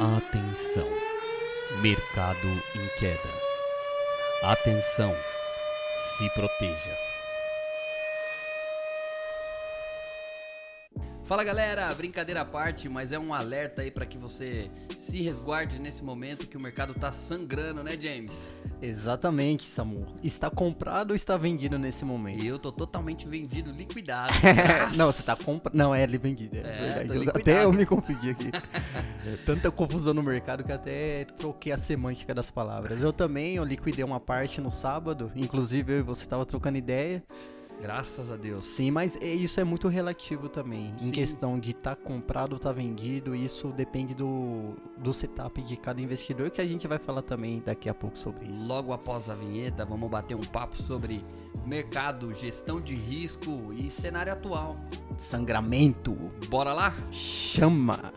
Atenção, mercado em queda. Atenção, se proteja. Fala galera, brincadeira à parte, mas é um alerta aí para que você se resguarde nesse momento que o mercado tá sangrando, né, James? Exatamente, Samu. Está comprado ou está vendido nesse momento? E eu tô totalmente vendido, liquidado. não, você tá comprando. Não, é vendido, é, é verdade. Eu, até eu me confundi aqui. é, tanta confusão no mercado que até troquei a semântica das palavras. Eu também, eu liquidei uma parte no sábado, inclusive eu e você tava trocando ideia. Graças a Deus. Sim, mas é, isso é muito relativo também. Sim. Em questão de estar tá comprado ou tá vendido, isso depende do, do setup de cada investidor, que a gente vai falar também daqui a pouco sobre isso. Logo após a vinheta, vamos bater um papo sobre mercado, gestão de risco e cenário atual. Sangramento. Bora lá? Chama!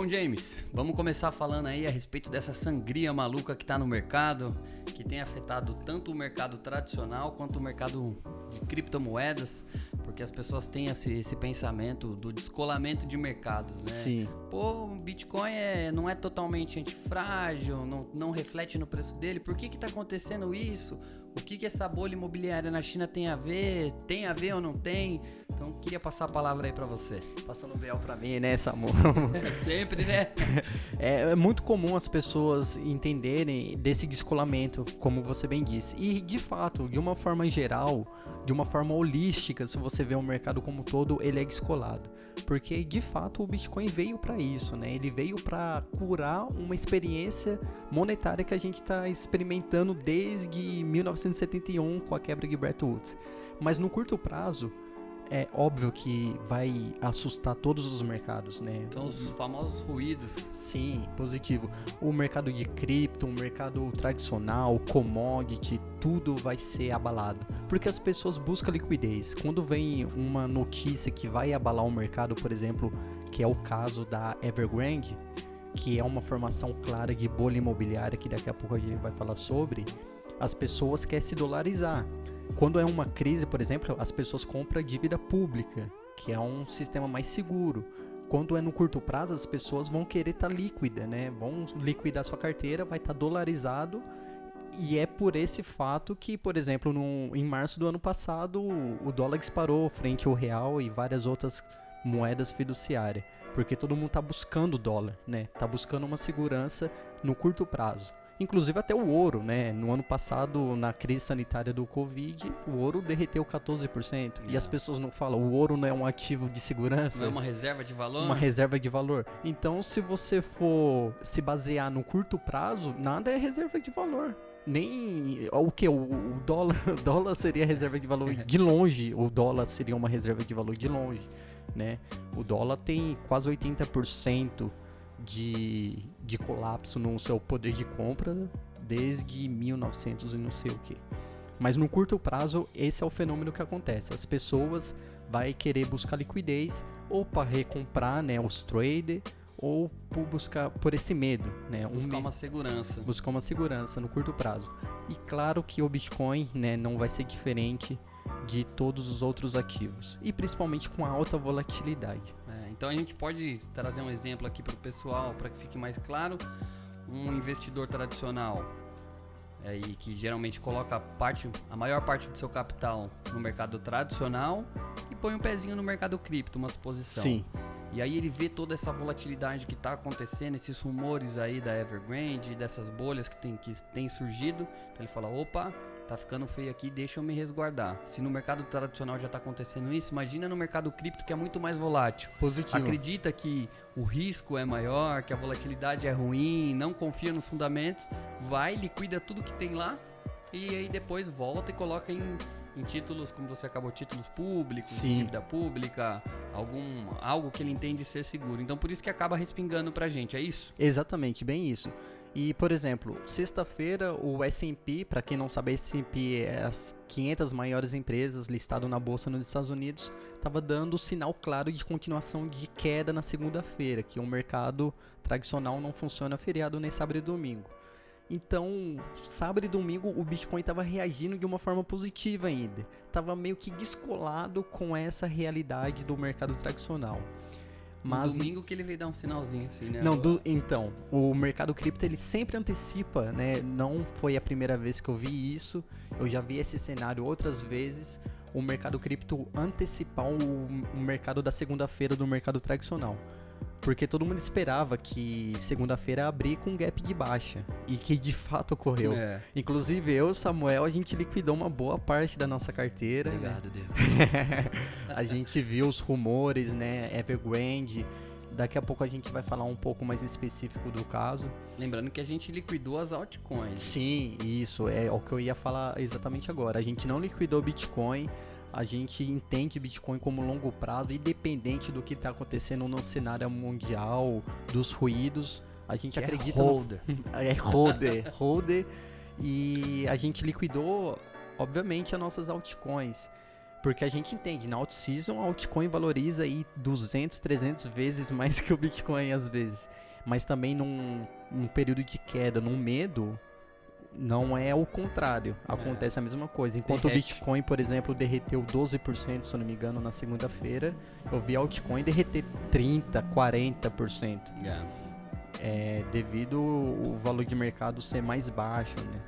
Bom, James, vamos começar falando aí a respeito dessa sangria maluca que está no mercado, que tem afetado tanto o mercado tradicional quanto o mercado de criptomoedas, porque as pessoas têm esse, esse pensamento do descolamento de mercados, né? Sim. Pô, o Bitcoin é, não é totalmente antifrágil, não, não reflete no preço dele, por que que tá acontecendo isso? O que que essa bolha imobiliária na China tem a ver? Tem a ver ou não tem? Então, queria passar a palavra aí para você. Passando o véu para mim, né, Samu? Sempre, né? É, é, muito comum as pessoas entenderem desse descolamento, como você bem disse. E, de fato, de uma forma geral, de uma forma holística, se você vê o mercado como um todo, ele é descolado. Porque, de fato, o Bitcoin veio para isso, né? Ele veio para curar uma experiência monetária que a gente está experimentando desde 1971 com a quebra de Bretton Woods. Mas no curto prazo, é óbvio que vai assustar todos os mercados, né? Então os famosos ruídos. Sim, positivo. O mercado de cripto, o mercado tradicional, commodity, tudo vai ser abalado, porque as pessoas buscam liquidez. Quando vem uma notícia que vai abalar o mercado, por exemplo, que é o caso da Evergrande, que é uma formação clara de bolha imobiliária que daqui a pouco a gente vai falar sobre, as pessoas querem se dolarizar. Quando é uma crise, por exemplo, as pessoas compram dívida pública, que é um sistema mais seguro. Quando é no curto prazo, as pessoas vão querer estar tá líquida, né? Vão liquidar sua carteira, vai estar tá dolarizado. E é por esse fato que, por exemplo, no, em março do ano passado, o dólar disparou frente ao real e várias outras moedas fiduciárias. Porque todo mundo está buscando dólar, né? Está buscando uma segurança no curto prazo inclusive até o ouro, né? No ano passado, na crise sanitária do Covid, o ouro derreteu 14%. E as pessoas não falam, o ouro não é um ativo de segurança. Não é uma reserva de valor? Uma reserva de valor. Então, se você for se basear no curto prazo, nada é reserva de valor nem o que o, o, dólar o dólar seria reserva de valor de longe o dólar seria uma reserva de valor de longe né o dólar tem quase 80% de, de colapso no seu poder de compra desde 1900 e não sei o que. Mas no curto prazo, esse é o fenômeno que acontece. As pessoas vai querer buscar liquidez ou para recomprar, né, os traders ou por buscar por esse medo, né, um buscar uma segurança. Buscar uma segurança no curto prazo. E claro que o Bitcoin, né, não vai ser diferente de todos os outros ativos e principalmente com alta volatilidade. Então a gente pode trazer um exemplo aqui para o pessoal, para que fique mais claro. Um investidor tradicional é, e que geralmente coloca a, parte, a maior parte do seu capital no mercado tradicional e põe um pezinho no mercado cripto, uma exposição. Sim. E aí ele vê toda essa volatilidade que está acontecendo, esses rumores aí da Evergrande, dessas bolhas que tem, que tem surgido. Então ele fala, opa, tá ficando feio aqui, deixa eu me resguardar. Se no mercado tradicional já tá acontecendo isso, imagina no mercado cripto que é muito mais volátil. Positivo. Acredita que o risco é maior, que a volatilidade é ruim, não confia nos fundamentos, vai, liquida tudo que tem lá e aí depois volta e coloca em, em títulos, como você acabou, títulos públicos, Sim. dívida pública, algum algo que ele entende ser seguro. Então por isso que acaba respingando pra gente, é isso? Exatamente, bem isso. E, por exemplo, sexta-feira o S&P, para quem não sabe, S&P é as 500 maiores empresas listado na bolsa nos Estados Unidos, estava dando sinal claro de continuação de queda na segunda-feira, que o mercado tradicional não funciona feriado nem sábado e domingo. Então, sábado e domingo o Bitcoin estava reagindo de uma forma positiva ainda. Tava meio que descolado com essa realidade do mercado tradicional. Mas no domingo que ele veio dar um sinalzinho assim, né? Não, do, então, o mercado cripto ele sempre antecipa, né? Não foi a primeira vez que eu vi isso. Eu já vi esse cenário outras vezes. O mercado cripto antecipar o, o mercado da segunda-feira do mercado tradicional. Porque todo mundo esperava que segunda-feira abrir com um gap de baixa. E que de fato ocorreu. É. Inclusive eu Samuel, a gente liquidou uma boa parte da nossa carteira. Obrigado, né? Deus. a gente viu os rumores, né? Evergrande. Daqui a pouco a gente vai falar um pouco mais específico do caso. Lembrando que a gente liquidou as altcoins. Sim, isso. É o que eu ia falar exatamente agora. A gente não liquidou Bitcoin a gente entende Bitcoin como longo prazo, independente do que está acontecendo no cenário mundial, dos ruídos. A gente é acredita. Holder. No... é holder. holder. E a gente liquidou, obviamente, as nossas altcoins. Porque a gente entende, na alt-season a altcoin valoriza aí 200, 300 vezes mais que o Bitcoin às vezes. Mas também num, num período de queda, num medo, não é o contrário. Acontece é. a mesma coisa. Enquanto Derrete. o Bitcoin, por exemplo, derreteu 12%, se eu não me engano, na segunda-feira, eu vi altcoin derreter 30%, 40%. Yeah. É, devido o valor de mercado ser mais baixo, né?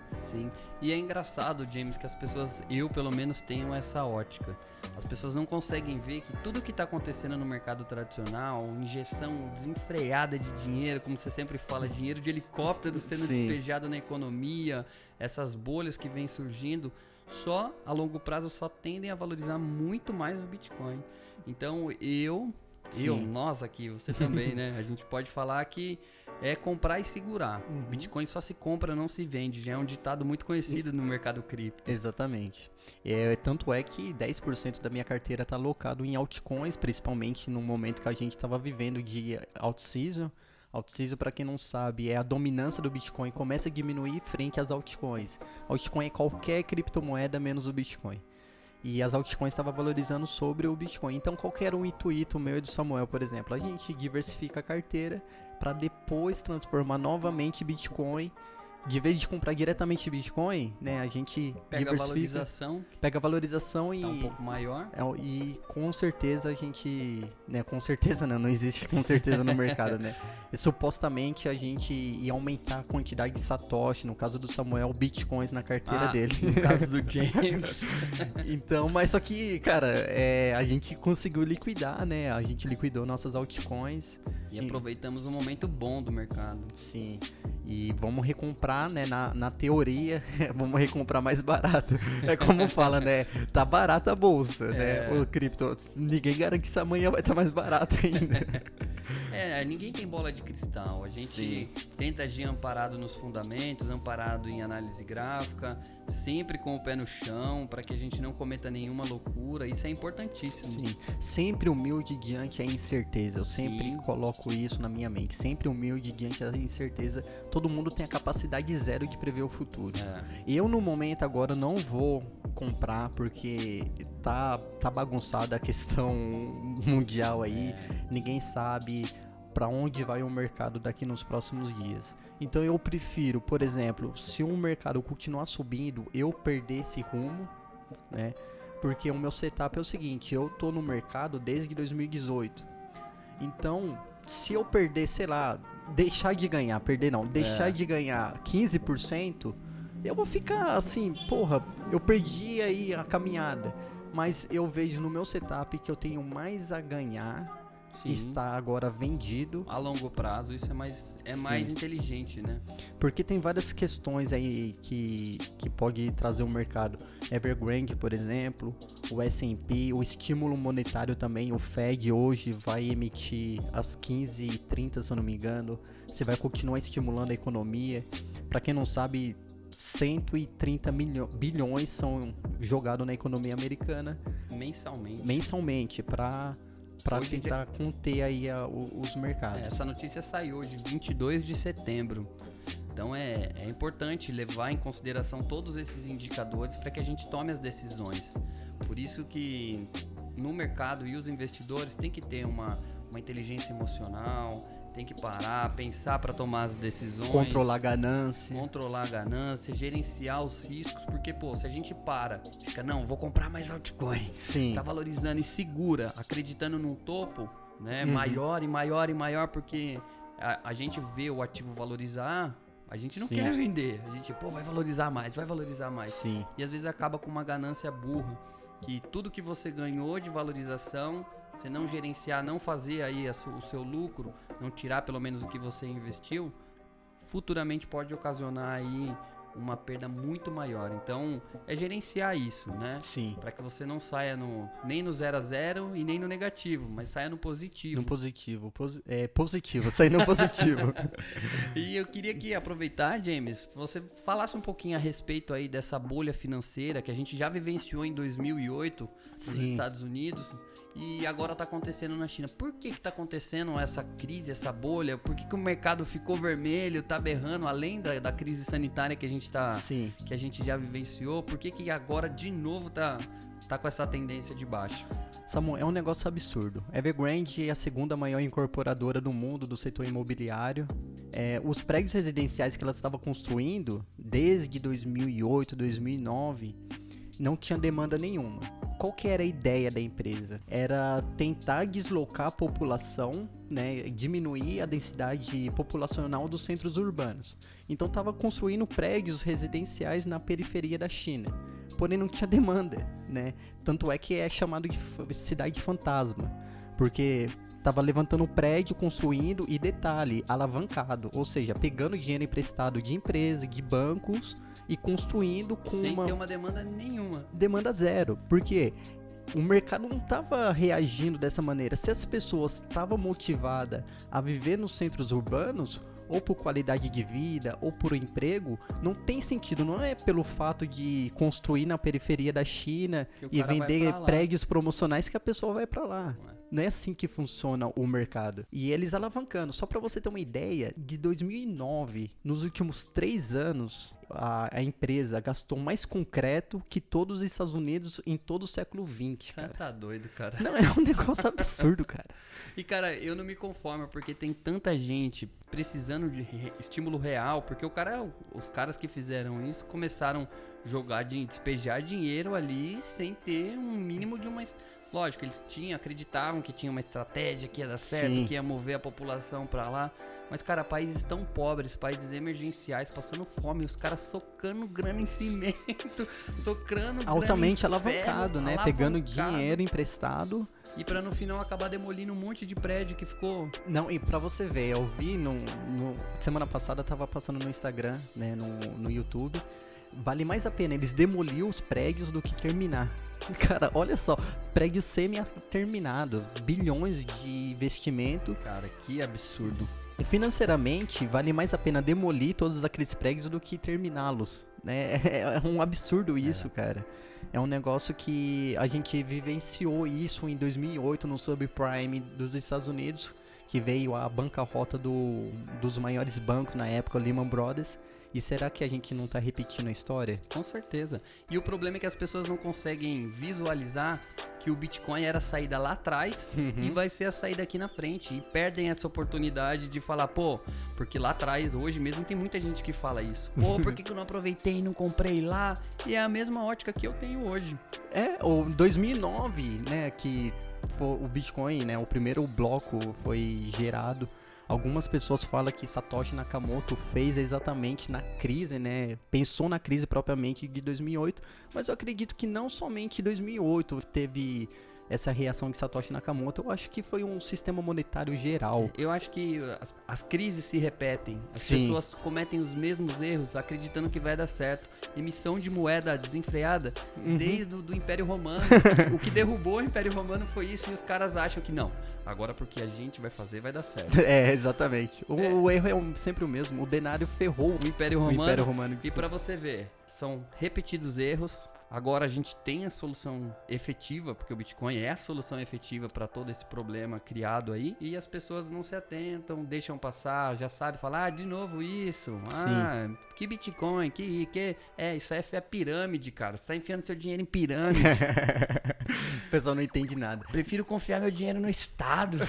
E é engraçado, James, que as pessoas, eu pelo menos, tenho essa ótica. As pessoas não conseguem ver que tudo que está acontecendo no mercado tradicional, injeção desenfreada de dinheiro, como você sempre fala, dinheiro de helicóptero sendo Sim. despejado na economia, essas bolhas que vêm surgindo, só a longo prazo só tendem a valorizar muito mais o Bitcoin. Então eu, Sim. eu, nós aqui, você também, né? A gente pode falar que é comprar e segurar. Uhum. Bitcoin só se compra, não se vende. Já é um ditado muito conhecido no mercado cripto. Exatamente. É, tanto é que 10% da minha carteira está alocado em altcoins, principalmente no momento que a gente estava vivendo de alt-season. Alt-season, para quem não sabe, é a dominância do Bitcoin começa a diminuir frente às altcoins. Altcoin é qualquer criptomoeda menos o Bitcoin. E as altcoins estavam valorizando sobre o Bitcoin. Então, qualquer um intuito meu e do Samuel, por exemplo, a gente diversifica a carteira para depois transformar novamente Bitcoin de vez de comprar diretamente Bitcoin, né, a gente pega a valorização, pega a valorização e tá um pouco maior. É, e com certeza a gente, né, com certeza não, não existe com certeza no mercado, né? E, supostamente a gente ia aumentar a quantidade de satoshi, no caso do Samuel, bitcoins na carteira ah, dele. No caso do James. então, mas só que, cara, é, a gente conseguiu liquidar, né? A gente liquidou nossas altcoins e, e aproveitamos um momento bom do mercado. Sim. E vamos recomprar, né? Na, na teoria, vamos recomprar mais barato. É como fala, né? Tá barata a bolsa, né? é. né? O cripto. Ninguém garante que amanhã vai estar tá mais barato ainda. É, ninguém tem bola de cristal. A gente Sim. tenta agir amparado nos fundamentos, amparado em análise gráfica, sempre com o pé no chão, para que a gente não cometa nenhuma loucura. Isso é importantíssimo. Sim, sempre humilde diante a incerteza. Eu sempre Sim. coloco isso na minha mente. Sempre humilde diante da incerteza. Todo mundo tem a capacidade zero de prever o futuro. É. Eu, no momento, agora não vou comprar porque tá, tá bagunçada a questão mundial aí. É. Ninguém sabe para onde vai o mercado daqui nos próximos dias. Então eu prefiro, por exemplo, se um mercado continuar subindo, eu perder esse rumo, né? Porque o meu setup é o seguinte, eu tô no mercado desde 2018. Então, se eu perder, sei lá, deixar de ganhar, perder não, deixar é. de ganhar 15%, eu vou ficar assim, porra, eu perdi aí a caminhada. Mas eu vejo no meu setup que eu tenho mais a ganhar Sim. está agora vendido. A longo prazo, isso é mais, é mais inteligente, né? Porque tem várias questões aí que, que pode trazer o mercado. Evergrande, por exemplo, o S&P, o estímulo monetário também, o Fed hoje vai emitir às 15h30, se eu não me engano. Você vai continuar estimulando a economia. Para quem não sabe, 130 bilhões são jogados na economia americana mensalmente. Mensalmente para para tentar dia... conter aí a, os mercados. É, essa notícia saiu hoje, 22 de setembro. Então é, é importante levar em consideração todos esses indicadores para que a gente tome as decisões. Por isso que no mercado e os investidores têm que ter uma, uma inteligência emocional, tem que parar, pensar para tomar as decisões. Controlar a ganância. Controlar a ganância, gerenciar os riscos, porque, pô, se a gente para, fica, não, vou comprar mais altcoin. Sim. Tá valorizando e segura, acreditando num topo, né? Uhum. Maior e maior e maior, porque a, a gente vê o ativo valorizar, a gente não Sim. quer vender. A gente, pô, vai valorizar mais, vai valorizar mais. Sim. E às vezes acaba com uma ganância burra, que tudo que você ganhou de valorização, você não gerenciar, não fazer aí o seu lucro, não tirar pelo menos o que você investiu, futuramente pode ocasionar aí uma perda muito maior. Então, é gerenciar isso, né? Sim. Para que você não saia no nem no zero a zero e nem no negativo, mas saia no positivo. No positivo. posi- é positivo, sair no positivo. E eu queria que aproveitar, James, você falasse um pouquinho a respeito aí dessa bolha financeira que a gente já vivenciou em 2008 nos Sim. Estados Unidos e agora está acontecendo na China. Por que está acontecendo essa crise, essa bolha? Por que, que o mercado ficou vermelho, tá berrando, além da, da crise sanitária que a gente tá, Sim. que a gente já vivenciou? Por que, que agora de novo tá, tá com essa tendência de baixo? Samu, é um negócio absurdo. Evergrande é a segunda maior incorporadora do mundo do setor imobiliário. É, os prédios residenciais que ela estava construindo desde 2008, 2009 não tinha demanda nenhuma. Qual que era a ideia da empresa? Era tentar deslocar a população, né, diminuir a densidade populacional dos centros urbanos. Então estava construindo prédios residenciais na periferia da China. Porém não tinha demanda, né? Tanto é que é chamado de cidade fantasma, porque tava levantando prédio, construindo e detalhe, alavancado, ou seja, pegando dinheiro emprestado de empresa, de bancos e construindo com Sem uma ter uma demanda nenhuma. demanda zero. Porque o mercado não estava reagindo dessa maneira. Se as pessoas estavam motivadas a viver nos centros urbanos, ou por qualidade de vida, ou por emprego, não tem sentido. Não é pelo fato de construir na periferia da China e vender prédios promocionais que a pessoa vai para lá. Não é? Não é assim que funciona o mercado. E eles alavancando. Só para você ter uma ideia, de 2009, nos últimos três anos, a, a empresa gastou mais concreto que todos os Estados Unidos em todo o século XX, Você cara. tá doido, cara. Não, é um negócio absurdo, cara. E cara, eu não me conformo porque tem tanta gente precisando de re- estímulo real, porque o cara, os caras que fizeram isso começaram a jogar de despejar dinheiro ali sem ter um mínimo de uma lógico, eles tinham, acreditavam que tinha uma estratégia que ia dar certo, Sim. que ia mover a população pra lá. Mas, cara, países tão pobres, países emergenciais, passando fome, os caras socando grana em cimento, socando grana Altamente em alavancado, ferro, né? Pegando alavancado. dinheiro emprestado. E pra no final acabar demolindo um monte de prédio que ficou Não, e pra você ver, eu vi no, no- semana passada tava passando no Instagram, né, no, no YouTube. Vale mais a pena eles demolir os prédios do que terminar. Cara, olha só, prédio semi-terminado, bilhões de investimento. Cara, que absurdo. E financeiramente, vale mais a pena demolir todos aqueles prédios do que terminá-los. Né? É um absurdo isso, cara. É um negócio que a gente vivenciou isso em 2008 no subprime dos Estados Unidos, que veio a bancarrota do, dos maiores bancos na época, o Lehman Brothers. E será que a gente não tá repetindo a história? Com certeza. E o problema é que as pessoas não conseguem visualizar que o Bitcoin era a saída lá atrás e vai ser a saída aqui na frente. E perdem essa oportunidade de falar, pô, porque lá atrás, hoje mesmo, tem muita gente que fala isso. Pô, por que, que eu não aproveitei e não comprei lá? E é a mesma ótica que eu tenho hoje. É, o 2009, né, que o Bitcoin, né, o primeiro bloco foi gerado. Algumas pessoas falam que Satoshi Nakamoto fez exatamente na crise, né, pensou na crise propriamente de 2008, mas eu acredito que não somente em 2008 teve essa reação de Satoshi Nakamoto, eu acho que foi um sistema monetário geral. Eu acho que as, as crises se repetem. As Sim. pessoas cometem os mesmos erros acreditando que vai dar certo. Emissão de moeda desenfreada Uhum. desde o do Império Romano. o que derrubou o Império Romano foi isso e os caras acham que não. Agora porque a gente vai fazer vai dar certo. É, exatamente. O, É. o erro é um- sempre o mesmo, o denário ferrou O Império o Romano. Império Romano. E pra você ver, são repetidos erros. Agora a gente tem a solução efetiva, porque o Bitcoin é a solução efetiva para todo esse problema criado aí. E as pessoas não se atentam, deixam passar, já sabe falar, ah, de novo isso. Ah, que Bitcoin, que, que. É, isso aí é pirâmide, cara. Você tá enfiando seu dinheiro em pirâmide. o pessoal não entende nada. Prefiro confiar meu dinheiro no Estado.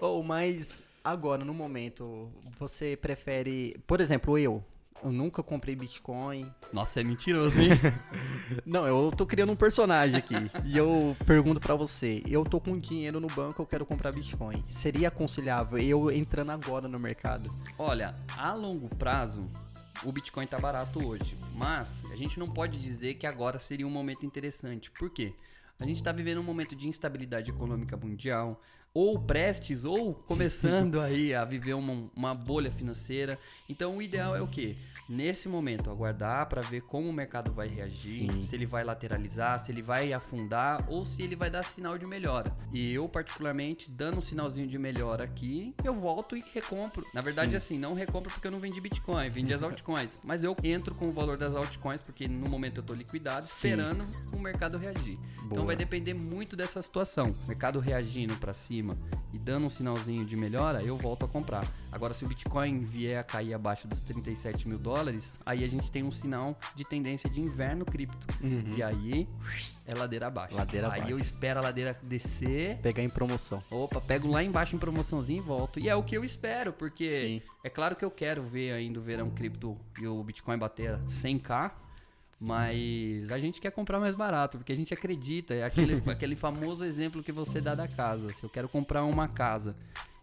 Oh, mas agora, no momento, você prefere. Por exemplo, eu. Eu nunca comprei Bitcoin. Nossa, é mentiroso, hein? Não, eu tô criando um personagem aqui. e eu pergunto para você: eu tô com dinheiro no banco, eu quero comprar Bitcoin. Seria aconselhável eu entrando agora no mercado? Olha, a longo prazo, o Bitcoin tá barato hoje. Mas a gente não pode dizer que agora seria um momento interessante. Por quê? A gente está vivendo um momento de instabilidade econômica mundial, ou prestes, ou começando aí a viver uma, uma bolha financeira. Então o ideal é o quê? nesse momento, aguardar para ver como o mercado vai reagir, Sim. se ele vai lateralizar, se ele vai afundar ou se ele vai dar sinal de melhora. E eu, particularmente, dando um sinalzinho de melhora aqui, eu volto e recompro. Na verdade, Sim. assim, não recompro porque eu não vendi Bitcoin, vendi as altcoins. Mas eu entro com o valor das altcoins porque no momento eu tô liquidado, Sim. esperando o mercado reagir. Boa. Então vai depender muito dessa situação. mercado reagindo para cima e dando um sinalzinho de melhora, eu volto a comprar. Agora, se o Bitcoin vier a cair abaixo dos 37 mil dólares, aí a gente tem um sinal de tendência de inverno cripto. Uhum. E aí é ladeira abaixo. Ladeira aí abaixo. eu espero a ladeira descer. Pegar em promoção. Opa, pego lá embaixo em promoçãozinho e volto. E é o que eu espero, porque Sim. é claro que eu quero ver ainda o verão cripto e o Bitcoin bater 100k. Mas a gente quer comprar mais barato, porque a gente acredita. É aquele, aquele famoso exemplo que você dá da casa. Se eu quero comprar uma casa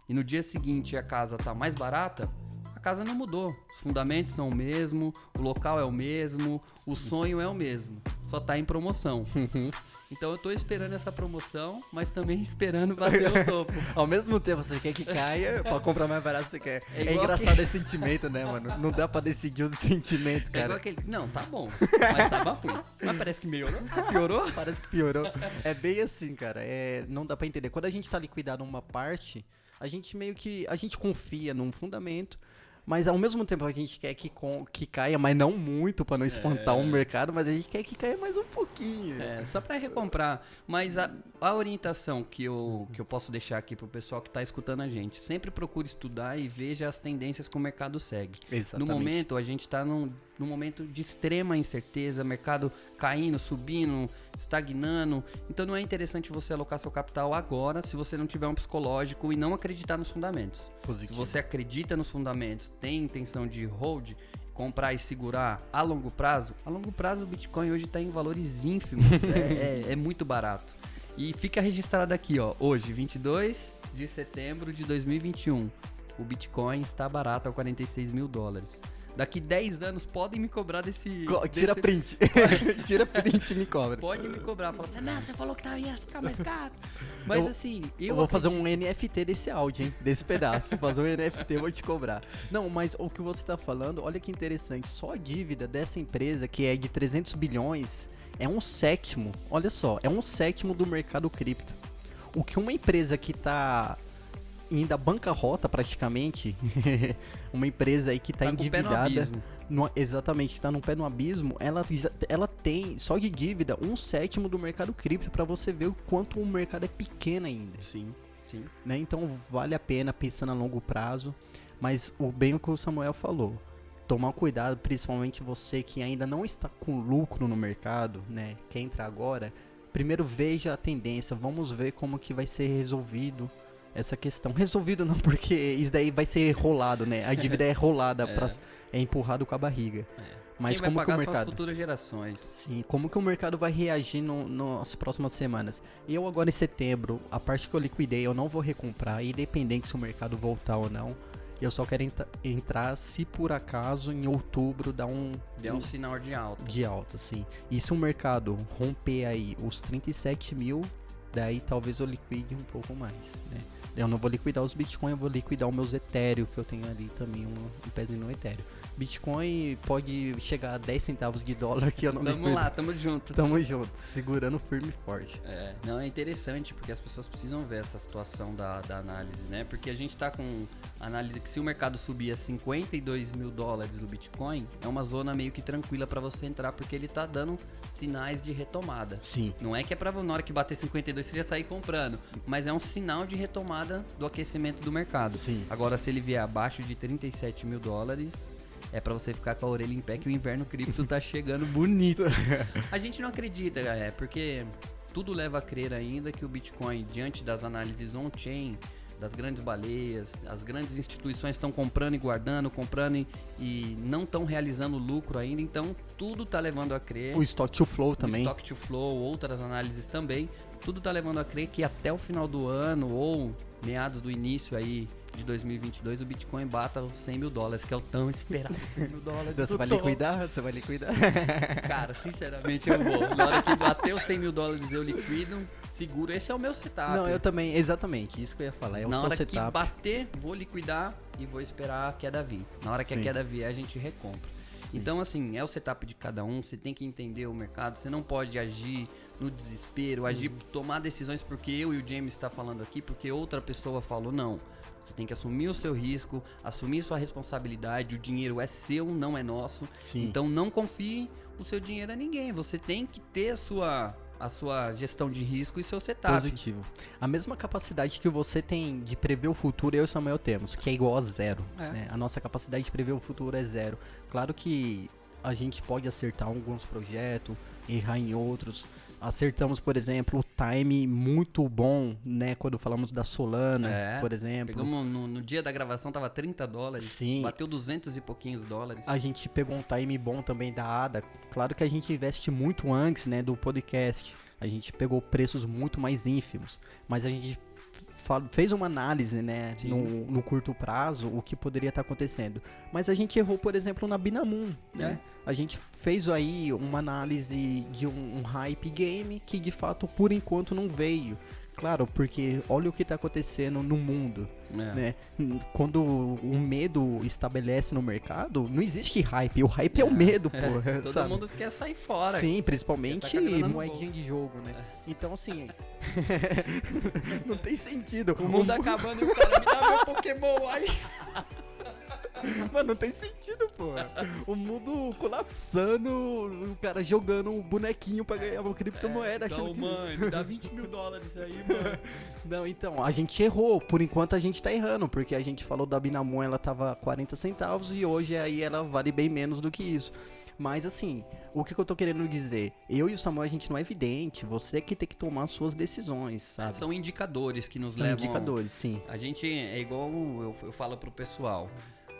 e no dia seguinte a casa tá mais barata, a casa não mudou. Os fundamentos são o mesmo, o local é o mesmo, o sonho é o mesmo. Só tá em promoção. Uhum. Então eu tô esperando essa promoção, mas também esperando bater o topo. Ao mesmo tempo, você quer que caia, pra comprar mais barato você quer. É, é engraçado que... esse sentimento, né, mano? Não dá pra decidir o sentimento, é cara. É aquele... Não, tá bom, mas tava ruim. Mas parece que melhorou. Piorou? Parece que piorou. É bem assim, cara. É... Não dá pra entender. Quando a gente tá liquidado uma parte a gente meio que. A gente confia num fundamento. Mas ao mesmo tempo a gente quer que, com, que caia, mas não muito para não espantar o é. um mercado, mas a gente quer que caia mais um pouquinho. É, só para recomprar. Mas a, a, orientação que eu, que eu posso deixar aqui pro pessoal que tá escutando a gente, sempre procure estudar e veja as tendências que o mercado segue. Exatamente. No momento, a gente tá num, num momento de extrema incerteza, mercado caindo, subindo, estagnando. Então não é interessante você alocar seu capital agora se você não tiver um psicológico e não acreditar nos fundamentos. Positivo. Se você acredita nos fundamentos, tem intenção de hold, comprar e segurar a longo prazo, a longo prazo o Bitcoin hoje está em valores ínfimos, é, é, é, muito barato. E fica registrado aqui, ó, hoje, 22 de setembro de 2021, o Bitcoin está barato a 46 mil dólares daqui 10 anos podem me cobrar desse. Co tira desse... print. tira print e me cobra. Pode me cobrar. Fala assim, não, você falou que ia ficar mais caro. Mas eu, assim, eu. eu vou acredito... fazer um NFT desse áudio, hein? Desse pedaço. fazer um NFT, vou te cobrar. Não, mas o que você tá falando, olha que interessante. Só a dívida dessa empresa, que é de 300 bilhões, é um sétimo. Olha só, é um sétimo do mercado cripto. O que uma empresa que tá ainda bancarrota praticamente, uma empresa aí que está tá endividada. No, exatamente, está no pé no abismo, ela, ela tem só de dívida um sétimo do mercado cripto para você ver o quanto o mercado é pequeno ainda. Sim, sim. Né? Então vale a pena pensando a longo prazo, mas o bem que o Samuel falou, tomar cuidado, principalmente você que ainda não está com lucro no mercado, né? Quer entrar agora, primeiro veja a tendência, vamos ver como que vai ser resolvido essa questão. Resolvido não, porque isso daí vai ser rolado, né? A dívida é rolada, é. Pra, é empurrado com a barriga. É. Mas Quem como que o mercado. futuras gerações. Sim, como que o mercado vai reagir no, nas próximas semanas? Eu agora em setembro, a parte que eu liquidei, eu não vou recomprar, independente se o mercado voltar ou não. Eu só quero entrar se por acaso em outubro dá um. Der um, um sinal de alta. De alta, sim. E se o mercado romper aí os 37 mil, daí talvez eu liquide um pouco mais, né? Eu não vou liquidar os Bitcoin, eu vou liquidar os meus Ethereum, que eu tenho ali também um, um pezinho no Ethereum. Bitcoin pode chegar a 10 centavos de dólar que eu não Vamos lá, tamo junto. Tamo junto, segurando firme e forte. É, não, é interessante porque as pessoas precisam ver essa situação da, da análise, né? Porque a gente tá com análise que se o mercado subir a 52 mil dólares do Bitcoin, é uma zona meio que tranquila para você entrar, porque ele tá dando sinais de retomada. Sim. Não é que é pra na hora que bater 52 você já sair comprando, mas é um sinal de retomada do aquecimento do mercado. Sim. Agora, se ele vier abaixo de 37 mil dólares, é para você ficar com a orelha em pé que o inverno cripto tá chegando bonito. A gente não acredita, é porque tudo leva a crer ainda que o Bitcoin, diante das análises on-chain, das grandes baleias, as grandes instituições estão comprando e guardando, comprando e, e não estão realizando lucro ainda, então tudo está levando a crer. O stock to flow também. O stock to flow, outras análises também, tudo está levando a crer que até o final do ano ou meados do início aí de 2022 o Bitcoin bata os 100 mil dólares, que é o tão esperado 100 mil dólares. Então, você vai liquidar? Você vai liquidar? Cara, sinceramente eu vou. Na hora que bater os 100 mil dólares eu liquido, seguro. Esse é o meu setup. Não, eu também, exatamente, isso que eu ia falar. É o Na seu hora setup. que bater, vou liquidar e vou esperar a queda vir. Na hora que Sim. a queda vier, a gente recompra. Então, assim, é o setup de cada um, você tem que entender o mercado, você não pode agir no desespero, agir, Uhum. tomar decisões porque eu e o James está falando aqui, porque outra pessoa falou, não. Você tem que assumir o seu risco, assumir sua responsabilidade, o dinheiro é seu, não é nosso. Sim. Então não confie o seu dinheiro a ninguém. Você tem que ter a sua, a sua gestão de risco e seu setup. Positivo. A mesma capacidade que você tem de prever o futuro, eu e o Samuel temos, que é igual a zero. É. né? A nossa capacidade de prever o futuro é zero. Claro que a gente pode acertar alguns projetos, errar em outros. Acertamos, por exemplo, o time muito bom, né? Quando falamos da Solana, É, por exemplo. Pegamos no, no dia da gravação, tava 30 dólares. Sim. Bateu 200 e pouquinhos dólares. A gente pegou um time bom também da ADA. Claro que a gente investe muito antes, né, do podcast. A gente pegou preços muito mais ínfimos, mas a gente fez uma análise, né, no, no curto prazo, o que poderia estar acontecendo. Mas a gente errou, por exemplo, na Binamun, né? É. A gente fez aí uma análise de um, um hype game que de fato, por enquanto, não veio. Claro, porque olha o que está acontecendo no mundo É. né? Quando o medo estabelece no mercado, não existe hype. O hype é, o É, medo, é. pô. Todo sabe? mundo quer sair fora. Sim, principalmente tá moedinha de jogo, né? Então, assim. não tem sentido. O mundo acabando e o cara me dá meu Pokémon aí. Mano, não tem sentido, pô. O mundo colapsando, o cara jogando um bonequinho pra ganhar uma criptomoeda. achando Então, que... me dá 20 mil dólares aí, mano. Não, então, a gente errou. Por enquanto a gente tá errando, porque a gente falou da Binamun, ela tava 40 centavos e hoje aí ela vale bem menos do que isso. Mas assim, o que, que eu tô querendo dizer? Eu e o Samuel, a gente não é evidente. Você que tem que tomar suas decisões, sabe? São indicadores que nos São levam. indicadores, sim. A gente é igual eu, eu falo pro pessoal.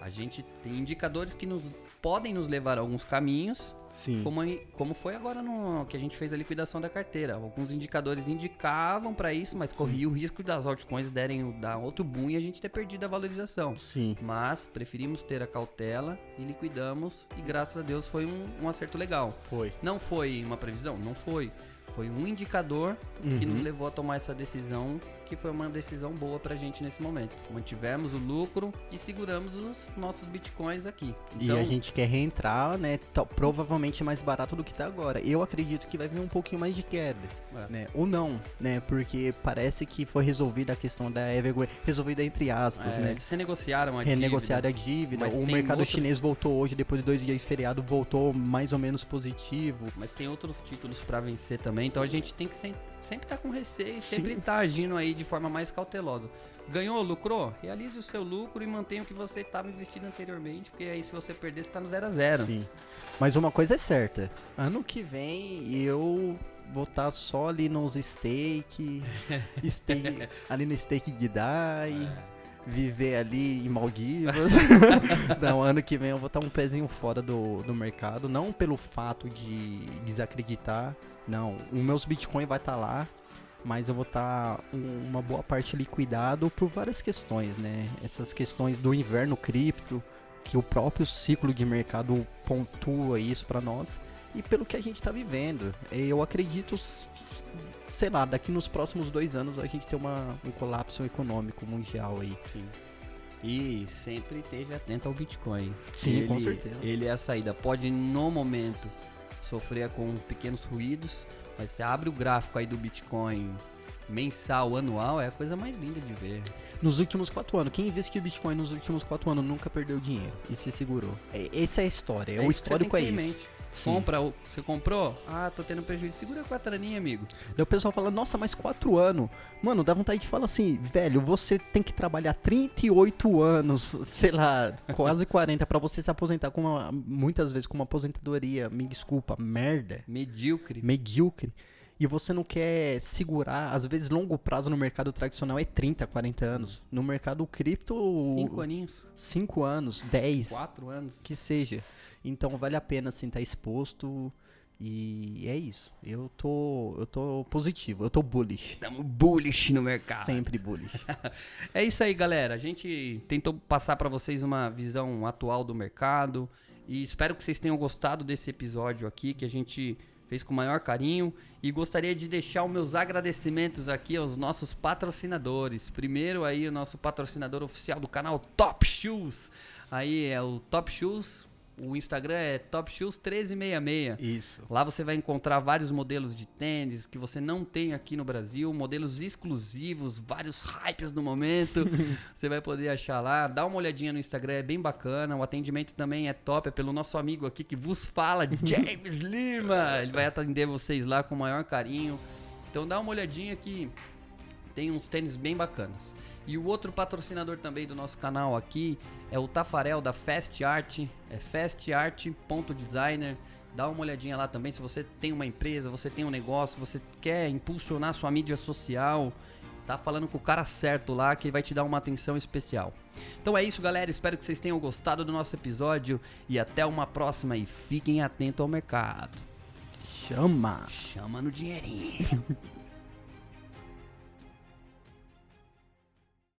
A gente tem indicadores que nos podem nos levar a alguns caminhos, Sim. como, como foi agora no que a gente fez a liquidação da carteira. Alguns indicadores indicavam para isso, mas corria o risco das altcoins derem dar outro boom e a gente ter perdido a valorização. Sim. Mas preferimos ter a cautela e liquidamos e graças a Deus foi um, um acerto legal. Foi. Não foi uma previsão? Não foi. Foi um indicador que Uhum. nos levou a tomar essa decisão, que foi uma decisão boa pra gente nesse momento. Mantivemos o lucro e seguramos os nossos bitcoins aqui. Então, E a gente quer reentrar, né? tá- provavelmente mais barato do que tá agora. Eu acredito que vai vir um pouquinho mais de queda, É. né? Ou não, né? Porque parece que foi resolvida a questão da Evergrande, resolvida entre aspas, é, né? eles renegociaram a renegociar dívida. a dívida. O mercado outro- chinês voltou hoje, depois de dois dias de feriado, voltou mais ou menos positivo. Mas tem outros títulos pra vencer também, então a gente tem que sem- sempre estar com receio e Sim. sempre estar agindo aí de forma mais cautelosa. Ganhou, lucrou? Realize o seu lucro e mantenha o que você estava investido anteriormente, porque aí se você perder, você tá no zero a zero. Sim. Mas uma coisa é certa. Ano que vem eu vou estar só ali nos steak, steak ali no steak de Dai. Viver ali em Maldivas. não, ano que vem eu vou estar um pezinho fora do, do mercado. Não pelo fato de desacreditar. Não, os meus Bitcoin vai estar lá. Mas eu vou estar uma boa parte liquidado por várias questões, né? Essas questões do inverno cripto, que o próprio ciclo de mercado pontua isso para nós e pelo que a gente está vivendo. Eu acredito, sei lá, daqui nos próximos dois anos a gente ter uma, um colapso econômico mundial aí. Sim. E sempre esteja atento ao Bitcoin. Sim, com Ele- certeza. Ele é a saída. Pode, no momento, sofrer com pequenos ruídos, mas você abre o gráfico aí do Bitcoin mensal, anual, é a coisa mais linda de ver. Nos últimos quatro anos, quem investiu Bitcoin nos últimos quatro anos nunca perdeu dinheiro e se segurou. É, essa é a história, É o que você histórico é tem isso. Sim. Compra, você comprou? Ah, tô tendo prejuízo. Segura com a traninha, amigo. Daí o pessoal fala, nossa, mas quatro anos. Mano, dá vontade de falar assim, velho, você tem que trabalhar 38 anos, sei lá, quase 40, pra você se aposentar com uma, muitas vezes com uma aposentadoria, me desculpa, merda, Medíocre. medíocre. E você não quer segurar, às vezes longo prazo no mercado tradicional é 30, 40 anos. No mercado cripto, Cinco aninhos. 5 anos, 10, Quatro anos. que seja. Então vale a pena assim estar exposto e é isso. Eu tô eu tô positivo, eu tô bullish. Estamos bullish no mercado. Sempre bullish. É isso aí, galera. A gente tentou passar para vocês uma visão atual do mercado e espero que vocês tenham gostado desse episódio aqui que a gente fez com o maior carinho e gostaria de deixar os meus agradecimentos aqui aos nossos patrocinadores. Primeiro aí o nosso patrocinador oficial do canal Top Shoes. Aí é o Top Shoes. O Instagram é Top Shoes 1366. Isso. Lá você vai encontrar vários modelos de tênis que você não tem aqui no Brasil, modelos exclusivos, vários hypes no momento. você vai poder achar lá. Dá uma olhadinha no Instagram, é bem bacana. O atendimento também é top, é pelo nosso amigo aqui que vos fala, James Lima. Ele vai atender vocês lá com o maior carinho. Então dá uma olhadinha que tem uns tênis bem bacanas. E o outro patrocinador também do nosso canal aqui é o Tafarel da Fast Art, é fastart.designer. Dá uma olhadinha lá também se você tem uma empresa, você tem um negócio, você quer impulsionar sua mídia social, tá falando com o cara certo lá que vai te dar uma atenção especial. Então é isso, galera. Espero que vocês tenham gostado do nosso episódio e até uma próxima e fiquem atentos ao mercado. Chama. Chama no dinheirinho.